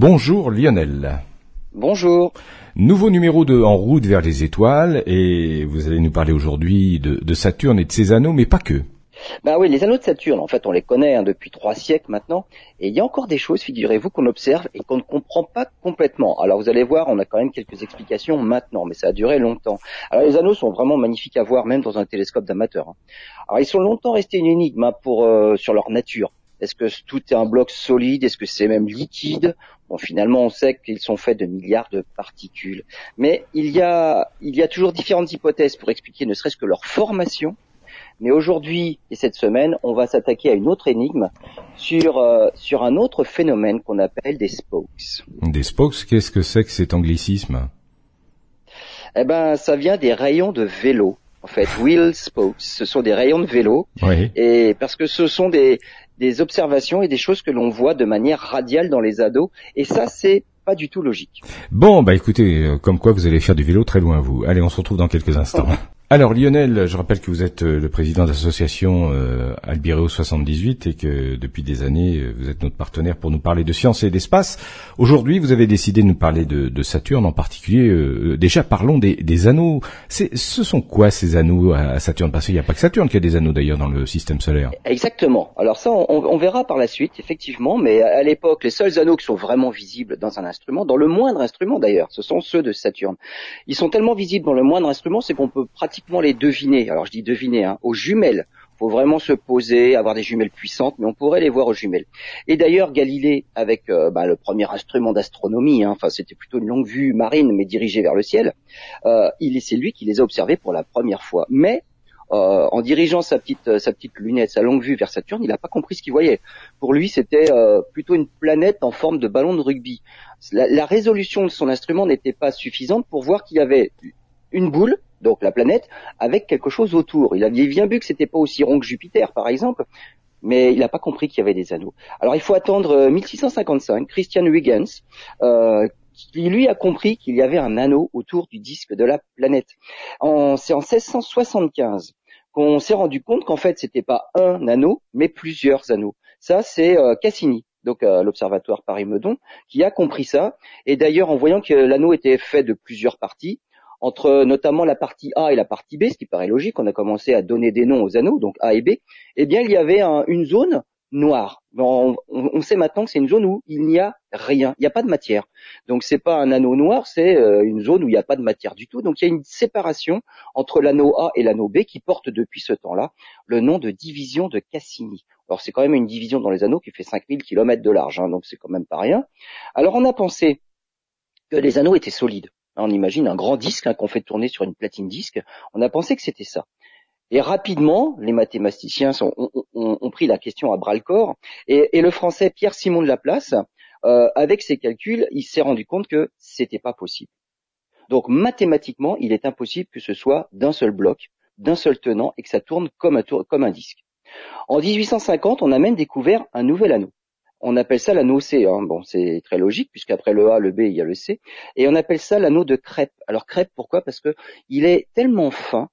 Bonjour Lionel. Bonjour. Nouveau numéro de En route vers les étoiles et vous allez nous parler aujourd'hui de, Saturne et de ses anneaux, mais pas que. Ben oui, les anneaux de Saturne, en fait, on les connaît hein, depuis trois siècles maintenant, et il y a encore des choses, figurez-vous, qu'on observe et qu'on ne comprend pas complètement. Alors vous allez voir, on a quand même quelques explications maintenant, mais ça a duré longtemps. Alors les anneaux sont vraiment magnifiques à voir, même dans un télescope d'amateur. Hein. Alors ils sont longtemps restés une énigme hein, pour euh, sur leur nature. Est-ce que tout est un bloc solide? Est-ce que c'est même liquide? Bon, finalement, on sait qu'ils sont faits de milliards de particules. Mais il y a, il y a toujours différentes hypothèses pour expliquer ne serait-ce que leur formation. Mais aujourd'hui et cette semaine, on va s'attaquer à une autre énigme sur, euh, sur un autre phénomène qu'on appelle des spokes. Des spokes, qu'est-ce que c'est que cet anglicisme? Eh ben, ça vient des rayons de vélo en fait, wheel spokes. Ce sont des rayons de vélo. Oui. Et parce que ce sont des, des observations et des choses que l'on voit de manière radiale dans les ados. Et ça, c'est pas du tout logique. Bon, bah écoutez, euh, comme quoi vous allez faire du vélo très loin, vous. Allez, on se retrouve dans quelques instants. Alors Lionel, je rappelle que vous êtes euh, le président de l'association euh, Albireo 78 et que depuis des années euh, vous êtes notre partenaire pour nous parler de science et d'espace. Aujourd'hui, vous avez décidé de nous parler de, Saturne en particulier. déjà, parlons des, anneaux. Ce sont quoi ces anneaux à Saturne? Parce qu'il n'y a pas que Saturne qui a des anneaux d'ailleurs dans le système solaire. Exactement. Alors ça, on, on verra par la suite, effectivement. Mais à l'époque, les seuls anneaux qui sont vraiment visibles dans un instrument, dans le moindre instrument d'ailleurs, ce sont ceux de Saturne. Ils sont tellement visibles dans le moindre instrument, c'est qu'on peut pratiquement les deviner. Alors je dis deviner, hein, aux jumelles. Faut vraiment se poser, avoir des jumelles puissantes, mais on pourrait les voir aux jumelles. Et d'ailleurs, Galilée, avec euh, bah, le premier instrument d'astronomie, hein, enfin c'était plutôt une longue vue marine, mais dirigée vers le ciel, euh, il c'est lui qui les a observés pour la première fois. Mais euh, en dirigeant sa petite sa petite lunette, sa longue vue vers Saturne, il n'a pas compris ce qu'il voyait. Pour lui, c'était plutôt une planète en forme de ballon de rugby. la, résolution de son instrument n'était pas suffisante pour voir qu'il y avait une boule donc la planète, avec quelque chose autour. Il avait bien vu que c'était pas aussi rond que Jupiter, par exemple, mais il n'a pas compris qu'il y avait des anneaux. Alors il faut attendre 1655, euh, Christian Huygens, euh, qui lui a compris qu'il y avait un anneau autour du disque de la planète. C'est en 1675 qu'on s'est rendu compte qu'en fait c'était pas un anneau, mais plusieurs anneaux. Ça c'est euh, Cassini donc à l'observatoire Paris-Meudon, qui a compris ça. Et d'ailleurs, en voyant que l'anneau était fait de plusieurs parties, entre notamment la partie A et la partie B, ce qui paraît logique, on a commencé à donner des noms aux anneaux, donc A et B, eh bien il y avait une zone noire. On, sait maintenant que c'est une zone où il n'y a rien, il n'y a pas de matière. Donc c'est pas un anneau noir, c'est euh, une zone où il n'y a pas de matière du tout. Donc il y a une séparation entre l'anneau A et l'anneau B qui porte depuis ce temps-là le nom de division de Cassini. Alors c'est quand même une division dans les anneaux qui fait 5000 km de large, hein, donc c'est quand même pas rien. Alors on a pensé que les anneaux étaient solides. On imagine un grand disque hein, qu'on fait tourner sur une platine disque. On a pensé que c'était ça. Et rapidement, les mathématiciens ont, pris la question à bras le corps. Et, le français Pierre Simon de Laplace, euh, avec ses calculs, il s'est rendu compte que c'était pas possible. Donc mathématiquement, il est impossible que ce soit d'un seul bloc, d'un seul tenant, et que ça tourne comme un, comme un disque. En 1850, on a même découvert un nouvel anneau. On appelle ça l'anneau C. Hein. Bon, c'est très logique puisqu'après le A, le B, il y a le C. Et on appelle ça l'anneau de crêpe. Alors crêpe, pourquoi? Parce que il est tellement fin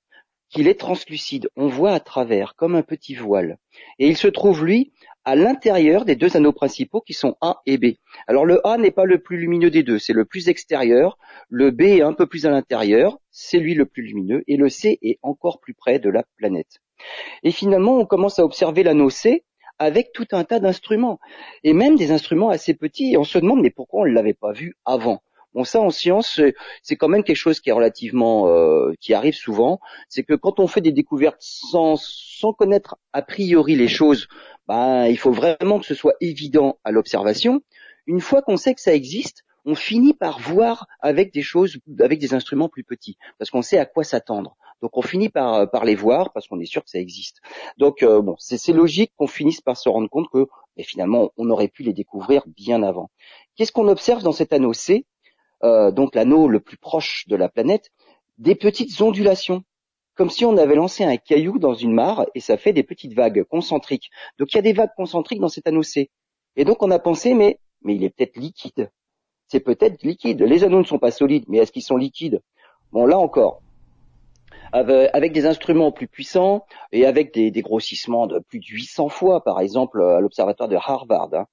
qu'il est translucide. On voit à travers, comme un petit voile. Et il se trouve, lui, à l'intérieur des deux anneaux principaux qui sont A et B. Alors le A n'est pas le plus lumineux des deux, c'est le plus extérieur. Le B est un peu plus à l'intérieur, c'est lui le plus lumineux. Et le C est encore plus près de la planète. Et finalement, on commence à observer l'anneau C avec tout un tas d'instruments, et même des instruments assez petits. Et on se demande mais pourquoi on ne l'avait pas vu avant? Bon, ça en science, c'est quand même quelque chose qui est relativement, euh, qui arrive souvent. C'est que quand on fait des découvertes sans, sans connaître a priori les choses, ben, il faut vraiment que ce soit évident à l'observation. Une fois qu'on sait que ça existe, on finit par voir avec des choses, avec des instruments plus petits, parce qu'on sait à quoi s'attendre. Donc on finit par, par les voir parce qu'on est sûr que ça existe. Donc euh, bon, c'est logique qu'on finisse par se rendre compte que mais finalement on aurait pu les découvrir bien avant. Qu'est-ce qu'on observe dans cet anneau C euh, Donc l'anneau le plus proche de la planète, des petites ondulations comme si on avait lancé un caillou dans une mare et ça fait des petites vagues concentriques. Donc il y a des vagues concentriques dans cet anneau C. Et donc on a pensé mais mais il est peut-être liquide. C'est peut-être liquide. Les anneaux ne sont pas solides, mais est-ce qu'ils sont liquides? Bon là encore, avec des instruments plus puissants et avec des, grossissements de plus de 800 fois, par exemple à l'observatoire de Harvard. Hein.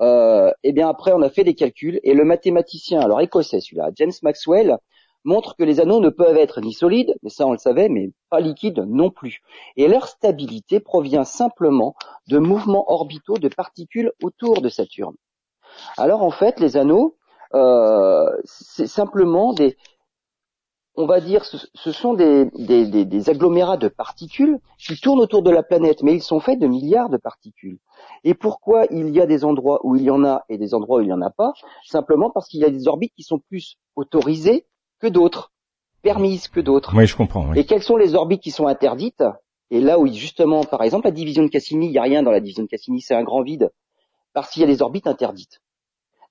Euh, et bien après, on a fait des calculs et le mathématicien, alors écossais celui-là, James Maxwell, montre que les anneaux ne peuvent être ni solides, mais ça on le savait, mais pas liquides non plus. Et leur stabilité provient simplement de mouvements orbitaux de particules autour de Saturne. Alors en fait, les anneaux, euh, c'est simplement des, on va dire, ce, sont des, des, des, agglomérats de particules qui tournent autour de la planète, mais ils sont faits de milliards de particules. Et pourquoi il y a des endroits où il y en a et des endroits où il n'y en a pas? Simplement parce qu'il y a des orbites qui sont plus autorisées que d'autres, permises que d'autres. Oui, je comprends. Et quelles sont les orbites qui sont interdites? Et là où justement, par exemple, la division de Cassini, il n'y a rien dans la division de Cassini, c'est un grand vide, parce qu'il y a des orbites interdites.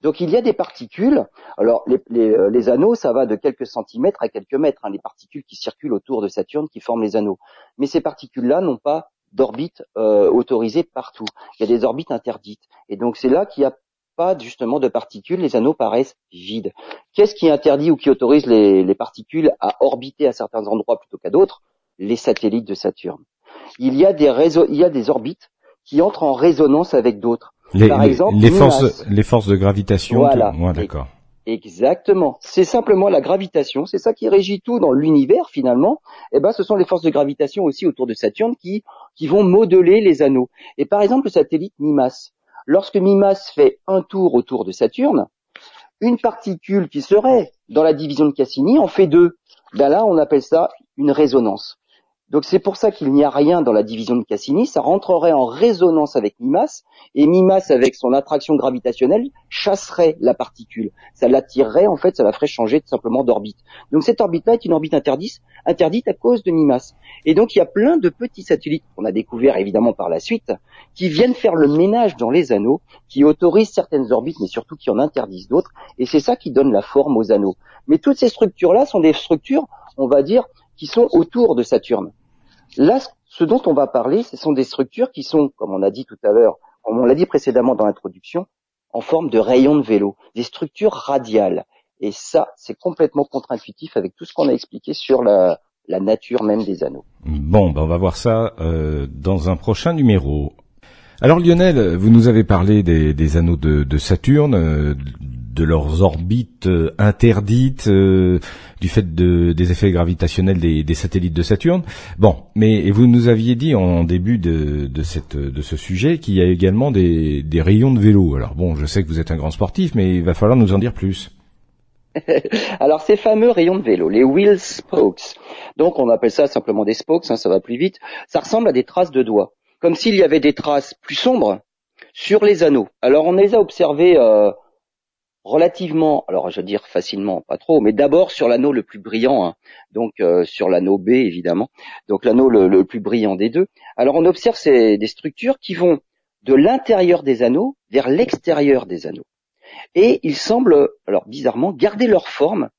Donc il y a des particules. Alors les, euh, les, anneaux, ça va de quelques centimètres à quelques mètres. Hein, les particules qui circulent autour de Saturne, qui forment les anneaux. Mais ces particules-là n'ont pas d'orbite euh, autorisée partout. Il y a des orbites interdites. Et donc c'est là qu'il n'y a pas justement de particules. Les anneaux paraissent vides. Qu'est-ce qui interdit ou qui autorise les, les particules à orbiter à certains endroits plutôt qu'à d'autres? Les satellites de Saturne. Il y a des réseaux, il y a des orbites qui entrent en résonance avec d'autres. Les, Par exemple, les, forces, les forces de gravitation. Voilà. d'accord. Exactement. C'est simplement la gravitation. C'est ça qui régit tout dans l'univers finalement. Et eh ben, ce sont les forces de gravitation aussi autour de Saturne qui qui vont modeler les anneaux. Et par exemple, le satellite Mimas. Lorsque Mimas fait un tour autour de Saturne, une particule qui serait dans la division de Cassini en fait deux. Ben là, on appelle ça une résonance. Donc c'est pour ça qu'il n'y a rien dans la division de Cassini, ça rentrerait en résonance avec Mimas, et Mimas, avec son attraction gravitationnelle, chasserait la particule. Ça l'attirerait, en fait, ça la ferait changer tout simplement d'orbite. Donc cette orbite-là est une orbite interdite, interdite à cause de Mimas. Et donc il y a plein de petits satellites qu'on a découverts évidemment par la suite, qui viennent faire le ménage dans les anneaux, qui autorisent certaines orbites, mais surtout qui en interdisent d'autres, et c'est ça qui donne la forme aux anneaux. Mais toutes ces structures-là sont des structures, on va dire, qui sont autour de Saturne. Là, ce dont on va parler, ce sont des structures qui sont, comme on a dit tout à l'heure, comme on l'a dit précédemment dans l'introduction, en forme de rayons de vélo, des structures radiales. Et ça, c'est complètement contre-intuitif avec tout ce qu'on a expliqué sur la, nature même des anneaux. Bon, ben on va voir ça euh, dans un prochain numéro. Alors Lionel, vous nous avez parlé des, anneaux de, Saturne, euh, de leurs orbites euh, interdites, euh, du fait de, des effets gravitationnels des, satellites de Saturne. Bon, mais vous nous aviez dit en début de, de, cette, de ce sujet qu'il y a également des, des rayons de vélo. Alors bon, je sais que vous êtes un grand sportif, mais il va falloir nous en dire plus. Alors ces fameux rayons de vélo, les wheel spokes, donc on appelle ça simplement des spokes, hein, ça va plus vite, ça ressemble à des traces de doigts comme s'il y avait des traces plus sombres sur les anneaux. Alors on les a observés euh, relativement, alors je veux dire facilement, pas trop, mais d'abord sur l'anneau le plus brillant, hein. donc euh, sur l'anneau B évidemment, donc l'anneau le, plus brillant des deux. Alors on observe ces, des structures qui vont de l'intérieur des anneaux vers l'extérieur des anneaux. Et ils semblent, alors bizarrement, garder leur forme,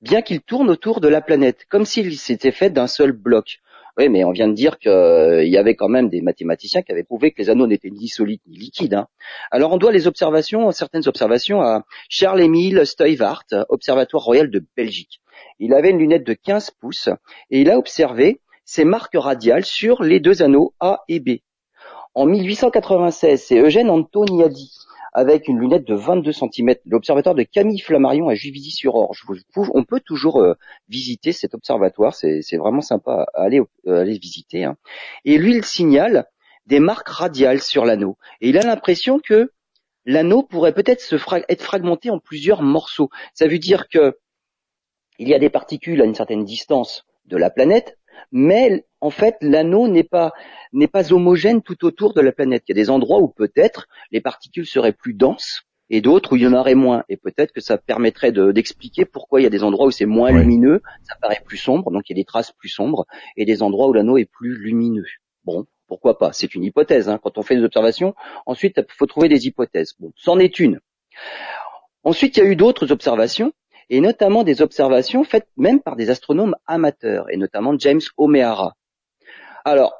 bien qu'ils tournent autour de la planète, comme s'ils s'étaient faits d'un seul bloc. Oui, mais on vient de dire qu'il euh, y avait quand même des mathématiciens qui avaient prouvé que les anneaux n'étaient ni solides ni liquides. Hein. Alors on doit les observations, certaines observations à Charles-Émile Stuyvart, Observatoire royal de Belgique. Il avait une lunette de 15 pouces et il a observé ces marques radiales sur les deux anneaux A et B. En 1896, c'est Eugène Antoniadi avec une lunette de 22 cm. L'observatoire de Camille Flammarion à Juvisy-sur-Orge. On peut toujours euh, visiter cet observatoire, c'est vraiment sympa à aller, euh, aller visiter. Hein. Et lui, il signale des marques radiales sur l'anneau. Et il a l'impression que l'anneau pourrait peut-être se être fragmenté en plusieurs morceaux. Ça veut dire que il y a des particules à une certaine distance de la planète, mais en fait l'anneau n'est pas n'est pas homogène tout autour de la planète. Il y a des endroits où peut-être les particules seraient plus denses et d'autres où il y en aurait moins. Et peut-être que ça permettrait d'expliquer pourquoi il y a des endroits où c'est moins lumineux, ça paraît plus sombre, donc il y a des traces plus sombres, et des endroits où l'anneau est plus lumineux. Bon, pourquoi pas? C'est une hypothèse. Hein. Quand on fait des observations, ensuite il faut trouver des hypothèses. Bon, c'en est une. Ensuite, il y a eu d'autres observations et notamment des observations faites même par des astronomes amateurs, et notamment James O'Meara. Alors,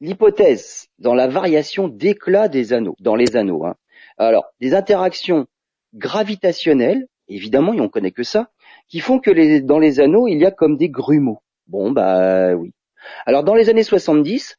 l'hypothèse dans la variation d'éclat des anneaux, dans les anneaux, hein. alors des interactions gravitationnelles, évidemment, et on connaît que ça, qui font que dans les anneaux, il y a comme des grumeaux. Bon, bah oui. Alors dans les années 70,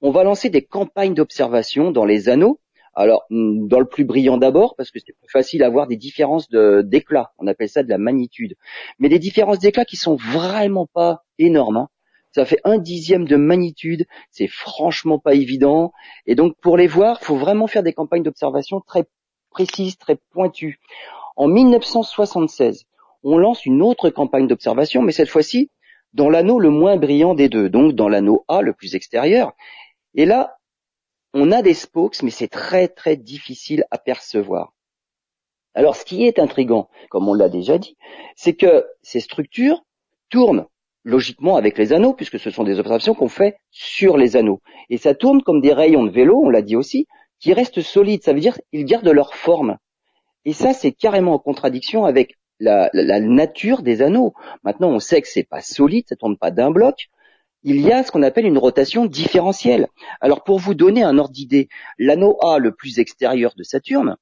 on va lancer des campagnes d'observation dans les anneaux Alors, mm, dans le plus brillant d'abord, parce que c'est plus facile à voir des différences d'éclat. On appelle ça de la magnitude. Mais des différences d'éclat qui sont vraiment pas énormes. Hein. Ça fait un dixième de magnitude. C'est franchement pas évident. Et donc, pour les voir, faut vraiment faire des campagnes d'observation très précises, très pointues. En 1976, on lance une autre campagne d'observation, mais cette fois-ci dans l'anneau le moins brillant des deux, donc dans l'anneau A le plus extérieur. Et là, on a des spokes, mais c'est très très difficile à percevoir. Alors ce qui est intrigant, comme on l'a déjà dit, c'est que ces structures tournent logiquement avec les anneaux, puisque ce sont des observations qu'on fait sur les anneaux. Et ça tourne comme des rayons de vélo, on l'a dit aussi, qui restent solides. Ça veut dire qu'ils gardent leur forme. Et ça, c'est carrément en contradiction avec la, nature des anneaux. Maintenant, on sait que c'est pas solide, ça tourne pas d'un bloc, il y a ce qu'on appelle une rotation différentielle. Alors pour vous donner un ordre d'idée, l'anneau A le plus extérieur de Saturne,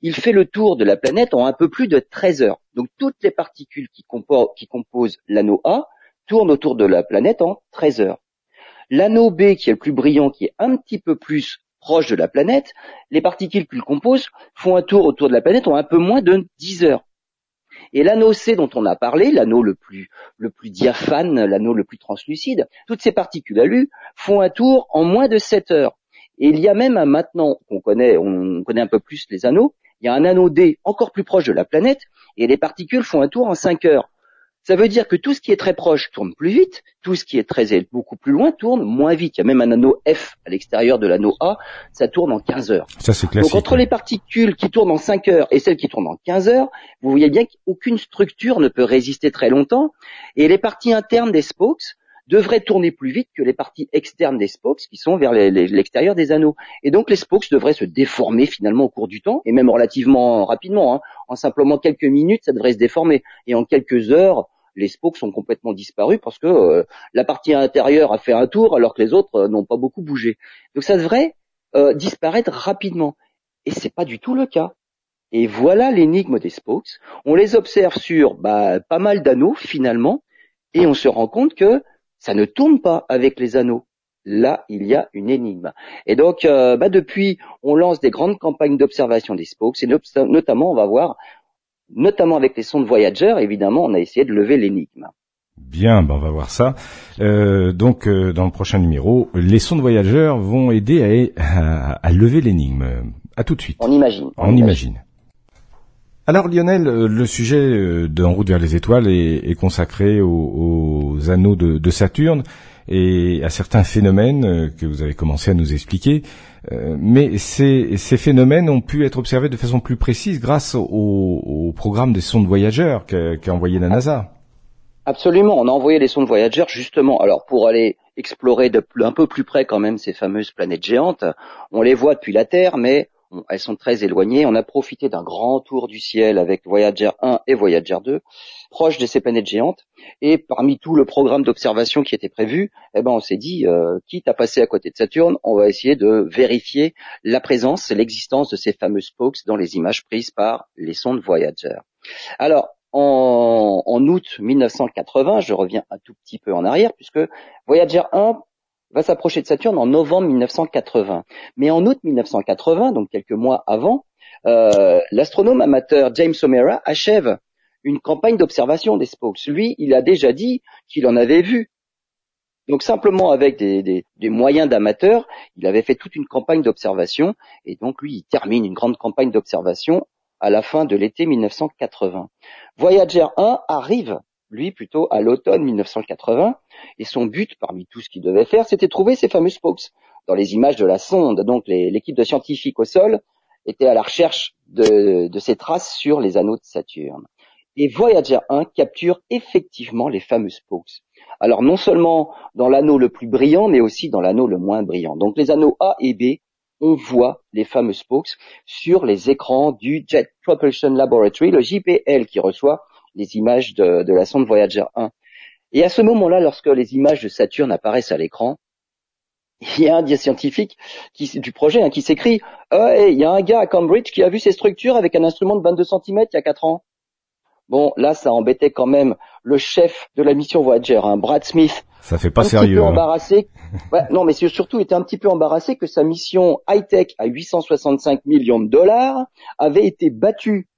il fait le tour de la planète en un peu plus de 13 heures. Donc toutes les particules qui, composent l'anneau A tournent autour de la planète en 13 heures. L'anneau B, qui est le plus brillant, qui est un petit peu plus proche de la planète, les particules qu'il compose font un tour autour de la planète en un peu moins de 10 heures. Et l'anneau C dont on a parlé, l'anneau le plus, diaphane, l'anneau le plus translucide, toutes ces particules alu font un tour en moins de 7 heures. Et il y a même un maintenant qu'on connaît, on connaît un peu plus les anneaux, il y a un anneau D encore plus proche de la planète, et les particules font un tour en 5 heures. Ça veut dire que tout ce qui est très proche tourne plus vite, tout ce qui est très beaucoup plus loin tourne moins vite. Il y a même un anneau F à l'extérieur de l'anneau A, ça tourne en 15 heures. Ça c'est classique. Donc entre les particules qui tournent en 5 heures et celles qui tournent en 15 heures, vous voyez bien qu'aucune structure ne peut résister très longtemps et les parties internes des spokes devraient tourner plus vite que les parties externes des spokes qui sont vers l'extérieur des anneaux. Et donc les spokes devraient se déformer finalement au cours du temps, et même relativement rapidement. Hein. En simplement quelques minutes, ça devrait se déformer. Et en quelques heures, les spokes sont complètement disparus parce que euh, la partie intérieure a fait un tour alors que les autres euh, n'ont pas beaucoup bougé. Donc ça devrait euh, disparaître rapidement. Et c'est pas du tout le cas. Et voilà l'énigme des spokes. On les observe sur bah, pas mal d'anneaux finalement, et on se rend compte que ça ne tourne pas avec les anneaux. Là, il y a une énigme. Et donc, bah, depuis, on lance des grandes campagnes d'observation des spokes, et notamment, on va voir notamment avec les sondes Voyager, évidemment, on a essayé de lever l'énigme. Bien, ben on va voir ça. Euh, donc, euh, dans le prochain numéro, les sondes Voyager vont aider à, lever l'énigme. À tout de suite. On imagine. On, imagine. Alors Lionel, euh, le sujet d'En route vers les étoiles est, consacré aux, anneaux de Saturne et à certains phénomènes euh, que vous avez commencé à nous expliquer. Euh, mais ces, phénomènes ont pu être observés de façon plus précise grâce au, programme des sondes voyageurs qu'a envoyé la NASA. Absolument, on a envoyé les sondes voyageurs justement, alors pour aller explorer de un peu plus près quand même ces fameuses planètes géantes. On les voit depuis la Terre, mais elles sont très éloignées. On a profité d'un grand tour du ciel avec Voyager 1 et Voyager 2, proches de ces planètes géantes. Et parmi tout le programme d'observation qui était prévu, eh ben on s'est dit, euh, quitte à passer à côté de Saturne, on va essayer de vérifier la présence l'existence de ces fameux spokes dans les images prises par les sondes Voyager. Alors, en, en, août 1980, je reviens un tout petit peu en arrière, puisque Voyager 1 va s'approcher de Saturne en novembre 1980. Mais en août 1980, donc quelques mois avant, euh, l'astronome amateur James O'Meara achève une campagne d'observation des spokes. Lui, il a déjà dit qu'il en avait vu. Donc simplement avec des, des moyens d'amateur, il avait fait toute une campagne d'observation et donc lui, il termine une grande campagne d'observation à la fin de l'été 1980. Voyager 1 arrive lui plutôt à l'automne 1980, et son but, parmi tout ce qu'il devait faire, c'était trouver ces fameux spokes. Dans les images de la sonde, donc l'équipe de scientifiques au sol était à la recherche de, de ces traces sur les anneaux de Saturne. Et Voyager 1 capture effectivement les fameux spokes. Alors non seulement dans l'anneau le plus brillant, mais aussi dans l'anneau le moins brillant. Donc les anneaux A et B, on voit les fameux spokes sur les écrans du Jet Propulsion Laboratory, le JPL qui reçoit les images de, la sonde Voyager 1. Et à ce moment-là, lorsque les images de Saturne apparaissent à l'écran, il y a un des scientifiques du projet hein, qui s'écrit ah, il y a un gars à Cambridge qui a vu ces structures avec un instrument de 22 cm il y a 4 ans. Bon, là, ça embêtait quand même le chef de la mission Voyager, hein, Brad Smith, Ça fait pas sérieux. Petit peu hein. embarrassé. non, mais surtout était un petit peu embarrassé que sa mission high-tech à 865 millions de dollars avait été battue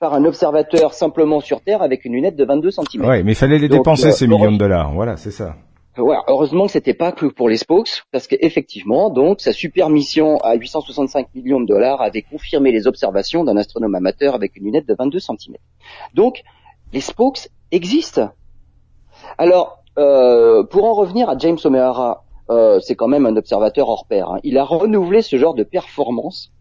par un observateur simplement sur Terre avec une lunette de 22 cm. Ouais, mais il fallait les dépenser euh, ces millions de dollars. Voilà, c'est ça. Ouais, heureusement que c'était pas que pour les spokes, parce qu'effectivement, donc, sa super mission à 865 millions de dollars avait confirmé les observations d'un astronome amateur avec une lunette de 22 cm. Donc, les spokes existent. Alors, euh, pour en revenir à James O'Meara, euh, c'est quand même un observateur hors pair. Hein. Il a renouvelé ce genre de performance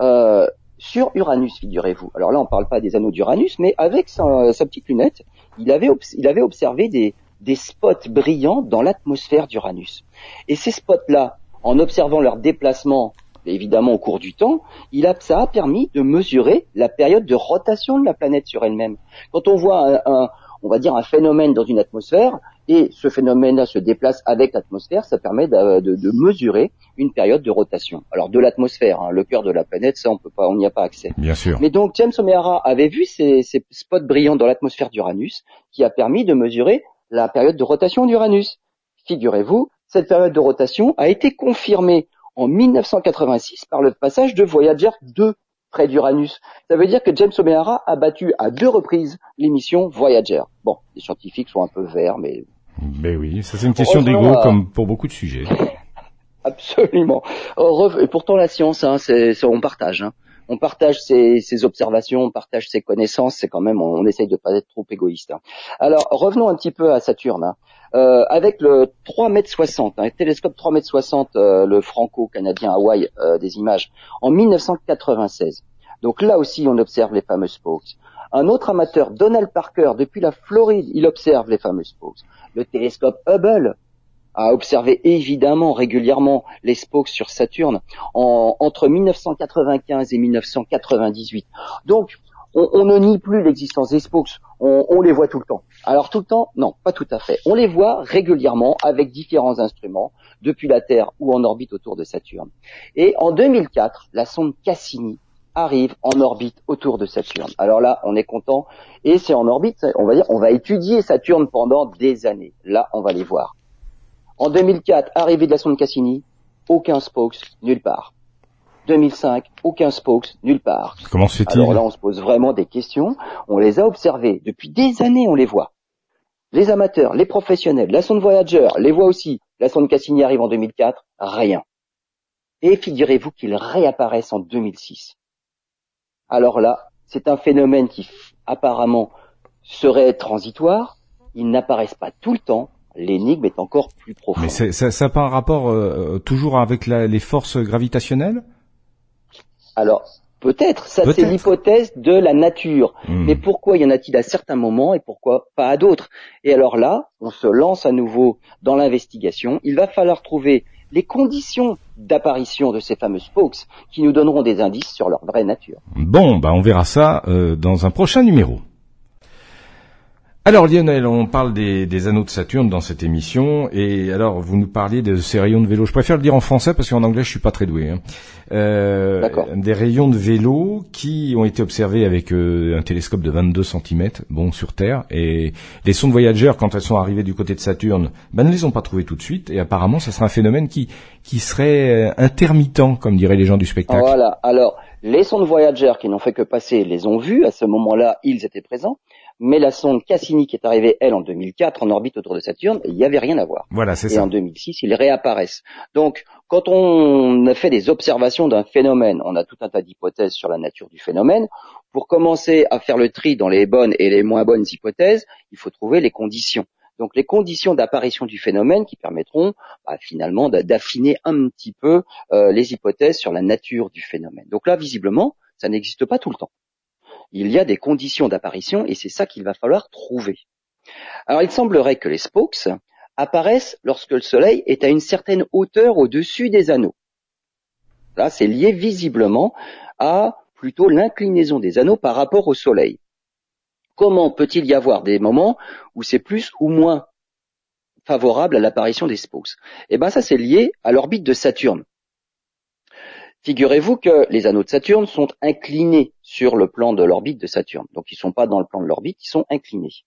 euh, sur Uranus, figurez-vous. Alors là, on ne parle pas des anneaux d'Uranus, mais avec sa, sa, petite lunette, il avait, il avait observé des, des spots brillants dans l'atmosphère d'Uranus. Et ces spots-là, en observant leur déplacement, évidemment au cours du temps, il a, ça a permis de mesurer la période de rotation de la planète sur elle-même. Quand on voit un, on va dire un phénomène dans une atmosphère et ce phénomène-là se déplace avec l'atmosphère, ça permet de, mesurer une période de rotation. Alors de l'atmosphère, hein, le cœur de la planète, ça on peut pas, on n'y a pas accès. Bien sûr. Mais donc James O'Meara avait vu ces, ces spots brillants dans l'atmosphère d'Uranus, qui a permis de mesurer la période de rotation d'Uranus. Figurez-vous, cette période de rotation a été confirmée en 1986 par le passage de Voyager 2 près d'Uranus. Ça veut dire que James O'Meara a battu à deux reprises l'émission Voyager. Bon, les scientifiques sont un peu verts, mais... Mais oui, ça c'est une question d'ego comme pour beaucoup de sujets. Absolument. Et pourtant la science, hein, c'est, on partage. Hein on partage ses, observations, on partage ses connaissances, c'est quand même, on, essaye de pas être trop égoïste. Hein. Alors revenons un petit peu à Saturne. Hein. Euh, avec le 3 m 60, un télescope 3 m 60, le franco-canadien Hawaï euh, des images, en 1996. Donc là aussi, on observe les fameux spokes. Un autre amateur, Donald Parker, depuis la Floride, il observe les fameux spokes. Le télescope Hubble, a observé évidemment régulièrement les spokes sur Saturne entre 1995 et 1998. Donc, on, ne nie plus l'existence des spokes, on, on, les voit tout le temps. Alors tout le temps, non, pas tout à fait. On les voit régulièrement avec différents instruments, depuis la Terre ou en orbite autour de Saturne. Et en 2004, la sonde Cassini arrive en orbite autour de Saturne. Alors là, on est content, et c'est en orbite, on va dire, on va étudier Saturne pendant des années. Là, on va les voir. En 2004, arrivée de la sonde Cassini, aucun spokes nulle part. 2005, aucun spokes nulle part. Comment se fait-il Alors là, on se pose vraiment des questions. On les a observés depuis des années, on les voit. Les amateurs, les professionnels, la sonde Voyager, les voit aussi. La sonde Cassini arrive en 2004, rien. Et figurez-vous qu'ils réapparaissent en 2006. Alors là, c'est un phénomène qui apparemment serait transitoire. Ils n'apparaissent pas tout le temps, l'énigme est encore plus profonde. Mais ça n'a pas un rapport euh, toujours avec les forces gravitationnelles? Alors, peut-être, ça c'est l'hypothèse de la nature. Hmm. Mais pourquoi y en a-t-il à certains moments et pourquoi pas à d'autres? Et alors là, on se lance à nouveau dans l'investigation. Il va falloir trouver les conditions d'apparition de ces fameux spokes qui nous donneront des indices sur leur vraie nature. Bon, bah on verra ça euh, dans un prochain numéro. Alors Lionel, on parle des, anneaux de Saturne dans cette émission, et alors vous nous parliez de ces rayons de vélo. Je préfère le dire en français parce qu'en anglais je suis pas très doué. Hein. Euh, des rayons de vélo qui ont été observés avec euh, un télescope de 22 cm, bon sur Terre, et les sondes Voyager quand elles sont arrivées du côté de Saturne, ben ne les ont pas trouvés tout de suite, et apparemment ce serait un phénomène qui qui serait euh, intermittent, comme diraient les gens du spectacle. Voilà. Alors les sondes Voyager qui n'ont fait que passer les ont vus. À ce moment-là, ils étaient présents mais la sonde Cassini qui est arrivée, elle, en 2004, en orbite autour de Saturne, il n'y avait rien à voir. Voilà, c'est ça. Et en 2006, ils réapparaissent. Donc, quand on a fait des observations d'un phénomène, on a tout un tas d'hypothèses sur la nature du phénomène. Pour commencer à faire le tri dans les bonnes et les moins bonnes hypothèses, il faut trouver les conditions. Donc les conditions d'apparition du phénomène qui permettront bah, finalement d'affiner un petit peu euh, les hypothèses sur la nature du phénomène. Donc là, visiblement, ça n'existe pas tout le temps il y a des conditions d'apparition et c'est ça qu'il va falloir trouver. Alors il semblerait que les spokes apparaissent lorsque le Soleil est à une certaine hauteur au-dessus des anneaux. Là, c'est lié visiblement à plutôt l'inclinaison des anneaux par rapport au Soleil. Comment peut-il y avoir des moments où c'est plus ou moins favorable à l'apparition des spokes? Eh bien, ça, c'est lié à l'orbite de Saturne. Figurez-vous que les anneaux de Saturne sont inclinés sur le plan de l'orbite de Saturne. Donc ils ne sont pas dans le plan de l'orbite, ils sont inclinés.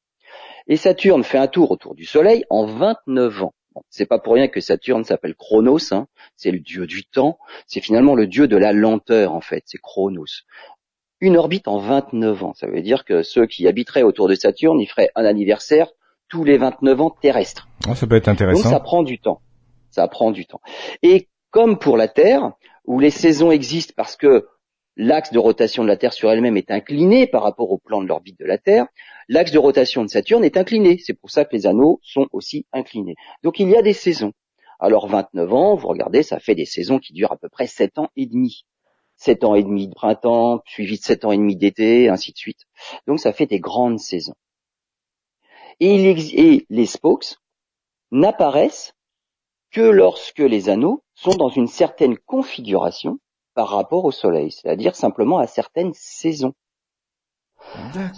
Et Saturne fait un tour autour du Soleil en 29 ans. c'est pas pour rien que Saturne s'appelle Chronos, hein. c'est le dieu du temps, c'est finalement le dieu de la lenteur en fait, c'est Chronos. Une orbite en 29 ans, ça veut dire que ceux qui habiteraient autour de Saturne, ils feraient un anniversaire tous les 29 ans terrestres. Ah, ça peut être intéressant. Donc ça prend du temps. Ça prend du temps. Et comme pour la Terre, où les saisons existent parce que l'axe de rotation de la Terre sur elle-même est incliné par rapport au plan de l'orbite de la Terre, l'axe de rotation de Saturne est incliné. C'est pour ça que les anneaux sont aussi inclinés. Donc il y a des saisons. Alors 29 ans, vous regardez, ça fait des saisons qui durent à peu près 7 ans et demi. 7 ans et demi de printemps, suivi de 7 ans et demi d'été, ainsi de suite. Donc ça fait des grandes saisons. Et, les spokes n'apparaissent que lorsque les anneaux sont dans une certaine configuration par rapport au Soleil, c'est-à-dire simplement à certaines saisons.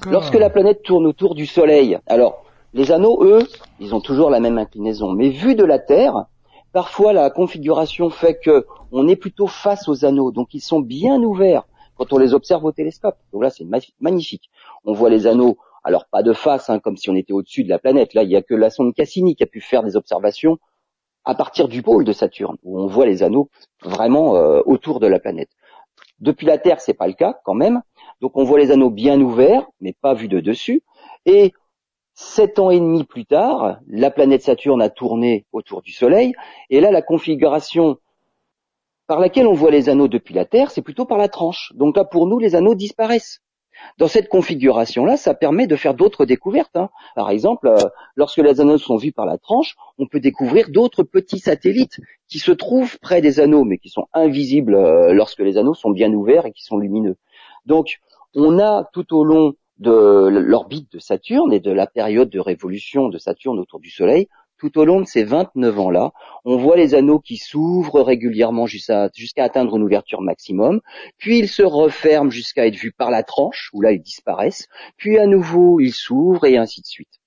Lorsque la planète tourne autour du Soleil, alors les anneaux, eux, ils ont toujours la même inclinaison, mais vu de la Terre, parfois la configuration fait que on est plutôt face aux anneaux, donc ils sont bien ouverts quand on les observe au télescope. Donc là, c'est magnifique. On voit les anneaux, alors pas de face, hein, comme si on était au-dessus de la planète. Là, il n'y a que la sonde Cassini qui a pu faire des observations à partir du pôle de Saturne, où on voit les anneaux vraiment euh, autour de la planète. Depuis la Terre, c'est pas le cas quand même. Donc on voit les anneaux bien ouverts, mais pas vus de dessus. Et sept ans et demi plus tard, la planète Saturne a tourné autour du Soleil. Et là, la configuration par laquelle on voit les anneaux depuis la Terre, c'est plutôt par la tranche. Donc là, pour nous, les anneaux disparaissent. Dans cette configuration-là, ça permet de faire d'autres découvertes. Hein. Par exemple, euh, lorsque les anneaux sont vus par la tranche, on peut découvrir d'autres petits satellites qui se trouvent près des anneaux, mais qui sont invisibles euh, lorsque les anneaux sont bien ouverts et qui sont lumineux. Donc, on a tout au long de l'orbite de Saturne et de la période de révolution de Saturne autour du Soleil, tout au long de ces 29 ans-là, on voit les anneaux qui s'ouvrent régulièrement jusqu'à atteindre une ouverture maximum, puis ils se referment jusqu'à être vus par la tranche, où là ils disparaissent, puis à nouveau ils s'ouvrent et ainsi de suite.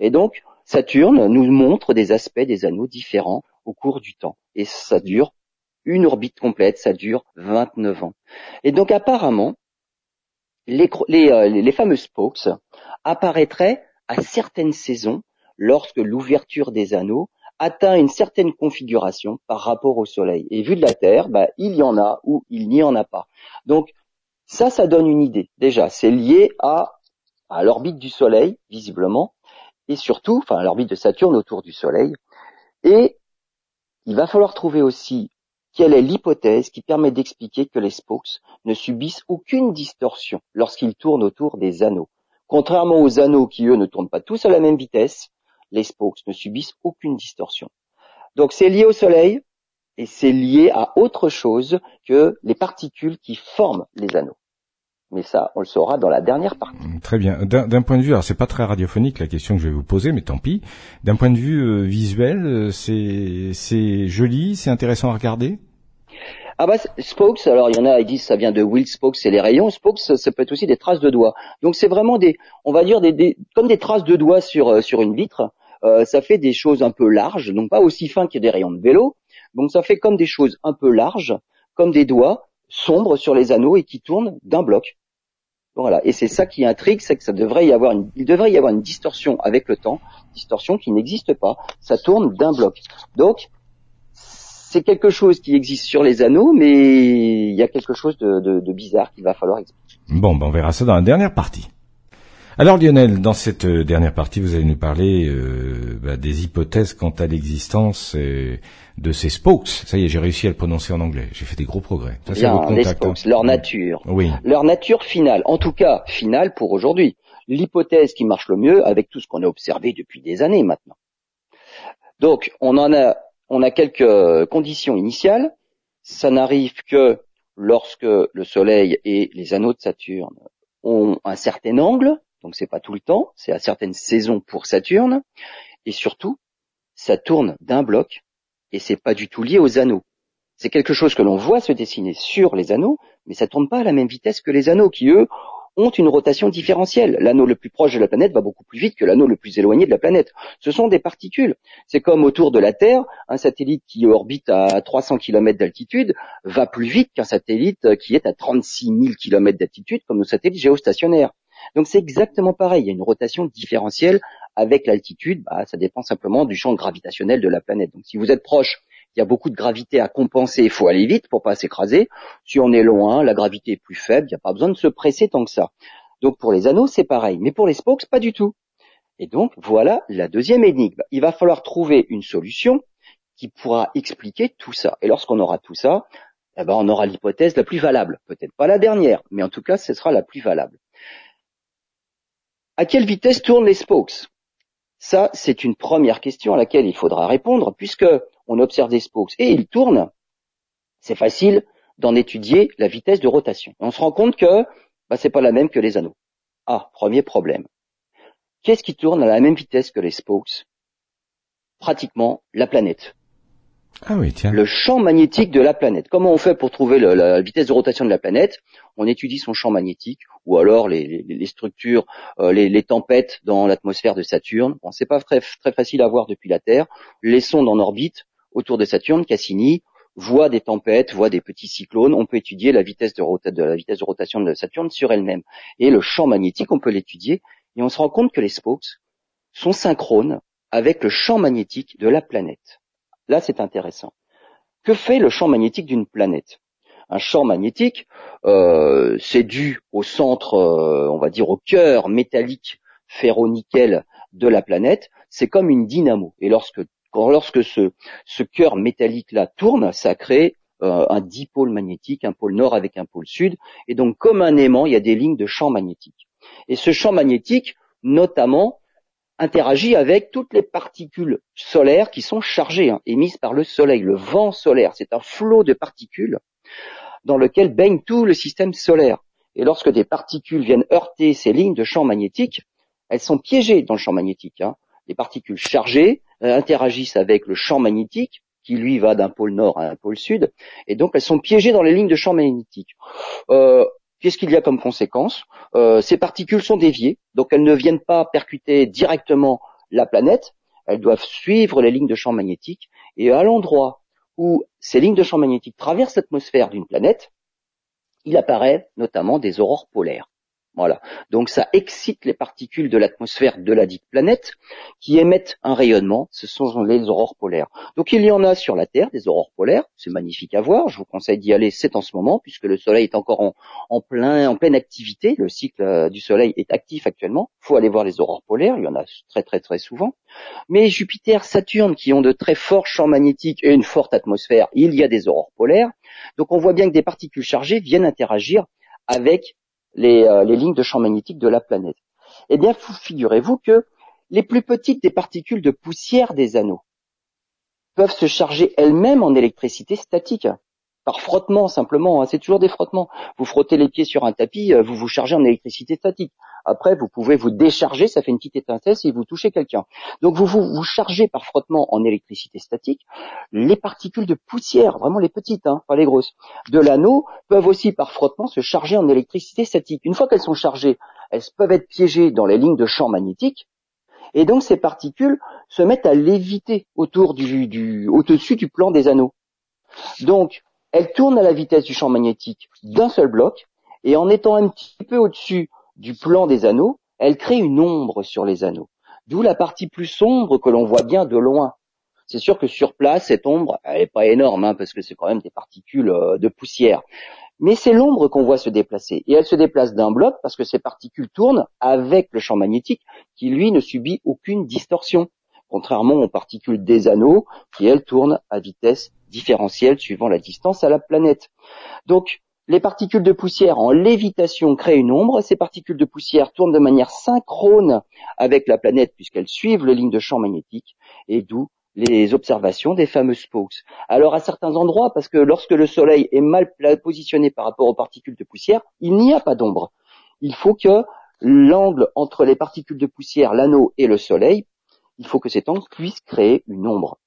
Et donc, Saturne nous montre des aspects des anneaux différents au cours du temps. Et ça dure une orbite complète, ça dure 29 ans. Et donc apparemment, les, les, euh, les fameux spokes apparaîtraient à certaines saisons lorsque l'ouverture des anneaux atteint une certaine configuration par rapport au Soleil. Et vu de la Terre, bah, il y en a ou il n'y en a pas. Donc ça, ça donne une idée. Déjà, c'est lié à, à l'orbite du Soleil, visiblement, et surtout, enfin, l'orbite de Saturne autour du Soleil. Et il va falloir trouver aussi quelle est l'hypothèse qui permet d'expliquer que les spokes ne subissent aucune distorsion lorsqu'ils tournent autour des anneaux. Contrairement aux anneaux qui, eux, ne tournent pas tous à la même vitesse, les spokes ne subissent aucune distorsion. Donc c'est lié au Soleil et c'est lié à autre chose que les particules qui forment les anneaux. Mais ça, on le saura dans la dernière partie. Mm, très bien. D'un point de vue, alors c'est pas très radiophonique la question que je vais vous poser, mais tant pis. D'un point de vue euh, visuel, euh, c'est c'est joli, c'est intéressant à regarder? Ah bah spokes, alors il y en a, ils disent ça vient de Will Spokes, c'est les rayons. Spokes, ça, peut être aussi des traces de doigts. Donc c'est vraiment des, on va dire des, comme des traces de doigts sur euh, sur une vitre. Euh, ça fait des choses un peu larges, donc pas aussi fins que des rayons de vélo. Donc ça fait comme des choses un peu larges, comme des doigts sombres sur les anneaux et qui tournent d'un bloc. Voilà. Et c'est ça qui intrigue, c'est que ça devrait y avoir une, il devrait y avoir une distorsion avec le temps, distorsion qui n'existe pas. Ça tourne d'un bloc. Donc, c'est quelque chose qui existe sur les anneaux, mais il y a quelque chose de, de bizarre qu'il va falloir expliquer. Bon, ben on verra ça dans la dernière partie. Alors Lionel, dans cette euh, dernière partie, vous allez nous parler euh, bah, des hypothèses quant à l'existence euh, de ces spokes. Ça y est, j'ai réussi à le prononcer en anglais. J'ai fait des gros progrès. Ça, Bien, les spokes, leur nature. Oui. Leur nature finale, en tout cas finale pour aujourd'hui. L'hypothèse qui marche le mieux avec tout ce qu'on a observé depuis des années maintenant. Donc, on en a, on a quelques conditions initiales. Ça n'arrive que lorsque le Soleil et les anneaux de Saturne ont un certain angle, donc c'est pas tout le temps, c'est à certaines saisons pour Saturne, et surtout, ça tourne d'un bloc, et c'est pas du tout lié aux anneaux. C'est quelque chose que l'on voit se dessiner sur les anneaux, mais ça tourne pas à la même vitesse que les anneaux, qui eux ont une rotation différentielle. L'anneau le plus proche de la planète va beaucoup plus vite que l'anneau le plus éloigné de la planète. Ce sont des particules. C'est comme autour de la Terre, un satellite qui orbite à 300 km d'altitude va plus vite qu'un satellite qui est à 36 000 km d'altitude, comme nos satellites géostationnaires. Donc c'est exactement pareil, il y a une rotation différentielle avec l'altitude, bah, ça dépend simplement du champ gravitationnel de la planète. Donc si vous êtes proche, il y a beaucoup de gravité à compenser, il faut aller vite pour pas s'écraser. Si on est loin, la gravité est plus faible, il n'y a pas besoin de se presser tant que ça. Donc pour les anneaux, c'est pareil, mais pour les spokes, pas du tout. Et donc voilà la deuxième énigme. Il va falloir trouver une solution qui pourra expliquer tout ça. Et lorsqu'on aura tout ça, eh ben, on aura l'hypothèse la plus valable. Peut-être pas la dernière, mais en tout cas, ce sera la plus valable. À quelle vitesse tournent les spokes? Ça, c'est une première question à laquelle il faudra répondre, puisque on observe des spokes et ils tournent. C'est facile d'en étudier la vitesse de rotation. on se rend compte que bah, c'est pas la même que les anneaux. Ah, premier problème. Qu'est-ce qui tourne à la même vitesse que les spokes? Pratiquement la planète. Ah oui. Le champ magnétique de la planète. Comment on fait pour trouver la vitesse de rotation de la planète? On étudie son champ magnétique, ou alors les, structures, euh, les, tempêtes dans l'atmosphère de Saturne. Bon, c'est pas très, facile à voir depuis la Terre. Les sondes en orbite autour de Saturne, Cassini, voient des tempêtes, voient des petits cyclones. On peut étudier la vitesse de, de la vitesse de rotation de Saturne sur elle-même. Et le champ magnétique, on peut l'étudier, et on se rend compte que les spokes sont synchrones avec le champ magnétique de la planète. Là, c'est intéressant. Que fait le champ magnétique d'une planète? Un champ magnétique, euh, c'est dû au centre, euh, on va dire au cœur métallique ferro-nickel de la planète. C'est comme une dynamo. Et lorsque, lorsque ce, ce cœur métallique-là tourne, ça crée euh, un dipôle magnétique, un pôle nord avec un pôle sud. Et donc, comme un aimant, il y a des lignes de champ magnétique. Et ce champ magnétique, notamment, interagit avec toutes les particules solaires qui sont chargées, hein, émises par le Soleil. Le vent solaire, c'est un flot de particules dans lequel baigne tout le système solaire. Et lorsque des particules viennent heurter ces lignes de champ magnétique, elles sont piégées dans le champ magnétique. Hein. Les particules chargées euh, interagissent avec le champ magnétique, qui lui va d'un pôle nord à un pôle sud, et donc elles sont piégées dans les lignes de champ magnétique. Euh, Qu'est-ce qu'il y a comme conséquence? Euh, Ces particules sont déviées, donc elles ne viennent pas percuter directement la planète, elles doivent suivre les lignes de champ magnétique, et à l'endroit où ces lignes de champ magnétique traversent l'atmosphère d'une planète, il apparaît notamment des aurores polaires. Voilà. Donc ça excite les particules de l'atmosphère de la dite planète qui émettent un rayonnement. Ce sont les aurores polaires. Donc il y en a sur la Terre des aurores polaires. C'est magnifique à voir. Je vous conseille d'y aller. C'est en ce moment puisque le Soleil est encore en, plein, en pleine activité. Le cycle euh, du Soleil est actif actuellement. Il faut aller voir les aurores polaires. Il y en a très très très souvent. Mais Jupiter, Saturne, qui ont de très forts champs magnétiques et une forte atmosphère, il y a des aurores polaires. Donc on voit bien que des particules chargées viennent interagir avec euh, les, lignes de champ magnétique de la planète. Eh bien, figurez-vous que les plus petites des particules de poussière des anneaux peuvent se charger elles-mêmes en électricité statique par frottement simplement. Hein. C'est toujours des frottements. Vous frottez les pieds sur un tapis, euh, vous vous chargez en électricité statique. Après, vous pouvez vous décharger, ça fait une petite étincelle si vous touchez quelqu'un. Donc vous, vous chargez par frottement en électricité statique. Les particules de poussière, vraiment les petites, hein, pas les grosses, de l'anneau peuvent aussi par frottement se charger en électricité statique. Une fois qu'elles sont chargées, elles peuvent être piégées dans les lignes de champ magnétique. Et donc ces particules se mettent à léviter autour du, du au-dessus du plan des anneaux. Donc elle tourne à la vitesse du champ magnétique d'un seul bloc, et en étant un petit peu au-dessus du plan des anneaux, elle crée une ombre sur les anneaux. D'où la partie plus sombre que l'on voit bien de loin. C'est sûr que sur place, cette ombre, elle n'est pas énorme, hein, parce que c'est quand même des particules euh, de poussière. Mais c'est l'ombre qu'on voit se déplacer. Et elle se déplace d'un bloc parce que ces particules tournent avec le champ magnétique qui, lui, ne subit aucune distorsion. Contrairement aux particules des anneaux qui, elles, tournent à vitesse différentielle suivant la distance à la planète. Donc, les particules de poussière en lévitation créent une ombre. Ces particules de poussière tournent de manière synchrone avec la planète puisqu'elles suivent les lignes de champ magnétique et d'où les observations des fameux spokes. Alors à certains endroits, parce que lorsque le Soleil est mal positionné par rapport aux particules de poussière, il n'y a pas d'ombre. Il faut que l'angle entre les particules de poussière, l'anneau et le Soleil, il faut que cet angle puisse créer une ombre.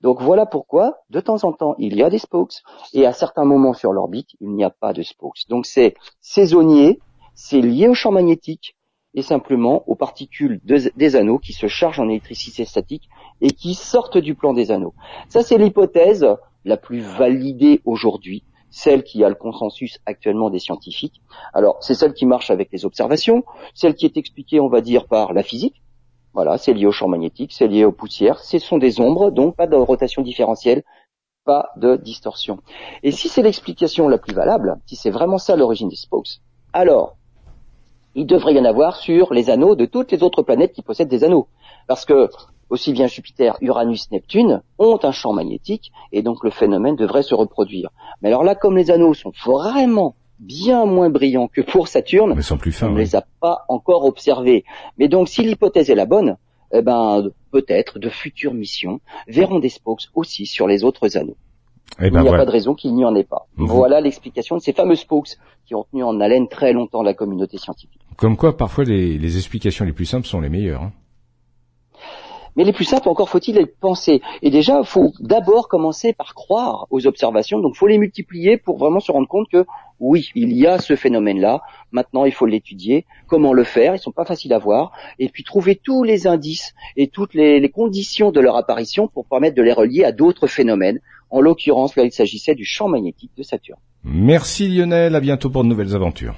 Donc voilà pourquoi, de temps en temps, il y a des spokes, et à certains moments sur l'orbite, il n'y a pas de spokes. Donc c'est saisonnier, c'est lié au champ magnétique, et simplement aux particules des anneaux qui se chargent en électricité statique et qui sortent du plan des anneaux. Ça, c'est l'hypothèse la plus validée aujourd'hui, celle qui a le consensus actuellement des scientifiques. Alors, c'est celle qui marche avec les observations, celle qui est expliquée, on va dire, par la physique. Voilà, c'est lié au champ magnétique, c'est lié aux poussières, ce sont des ombres, donc pas de rotation différentielle, pas de distorsion. Et si c'est l'explication la plus valable, si c'est vraiment ça l'origine des spokes, alors il devrait y en avoir sur les anneaux de toutes les autres planètes qui possèdent des anneaux. Parce que aussi bien Jupiter, Uranus, Neptune ont un champ magnétique et donc le phénomène devrait se reproduire. Mais alors là, comme les anneaux sont vraiment bien moins brillants que pour Saturne, on ne les a pas encore observés. Mais donc si l'hypothèse est la bonne, eh ben peut-être de futures missions verront des spokes aussi sur les autres anneaux. Eh ben Il n'y a pas de raison qu'il n'y en ait pas. Voilà l'explication de ces fameux spokes qui ont tenu en haleine très longtemps la communauté scientifique. Comme quoi, parfois, les, explications les plus simples sont les meilleures. Hein. Mais les plus simples, encore faut-il les penser. Et déjà, il faut d'abord commencer par croire aux observations. Donc, faut les multiplier pour vraiment se rendre compte que oui, il y a ce phénomène-là. Maintenant, il faut l'étudier. Comment le faire? Ils sont pas faciles à voir. Et puis trouver tous les indices et toutes les, les conditions de leur apparition pour permettre de les relier à d'autres phénomènes. En l'occurrence, là, il s'agissait du champ magnétique de Saturne. Merci Lionel. À bientôt pour de nouvelles aventures.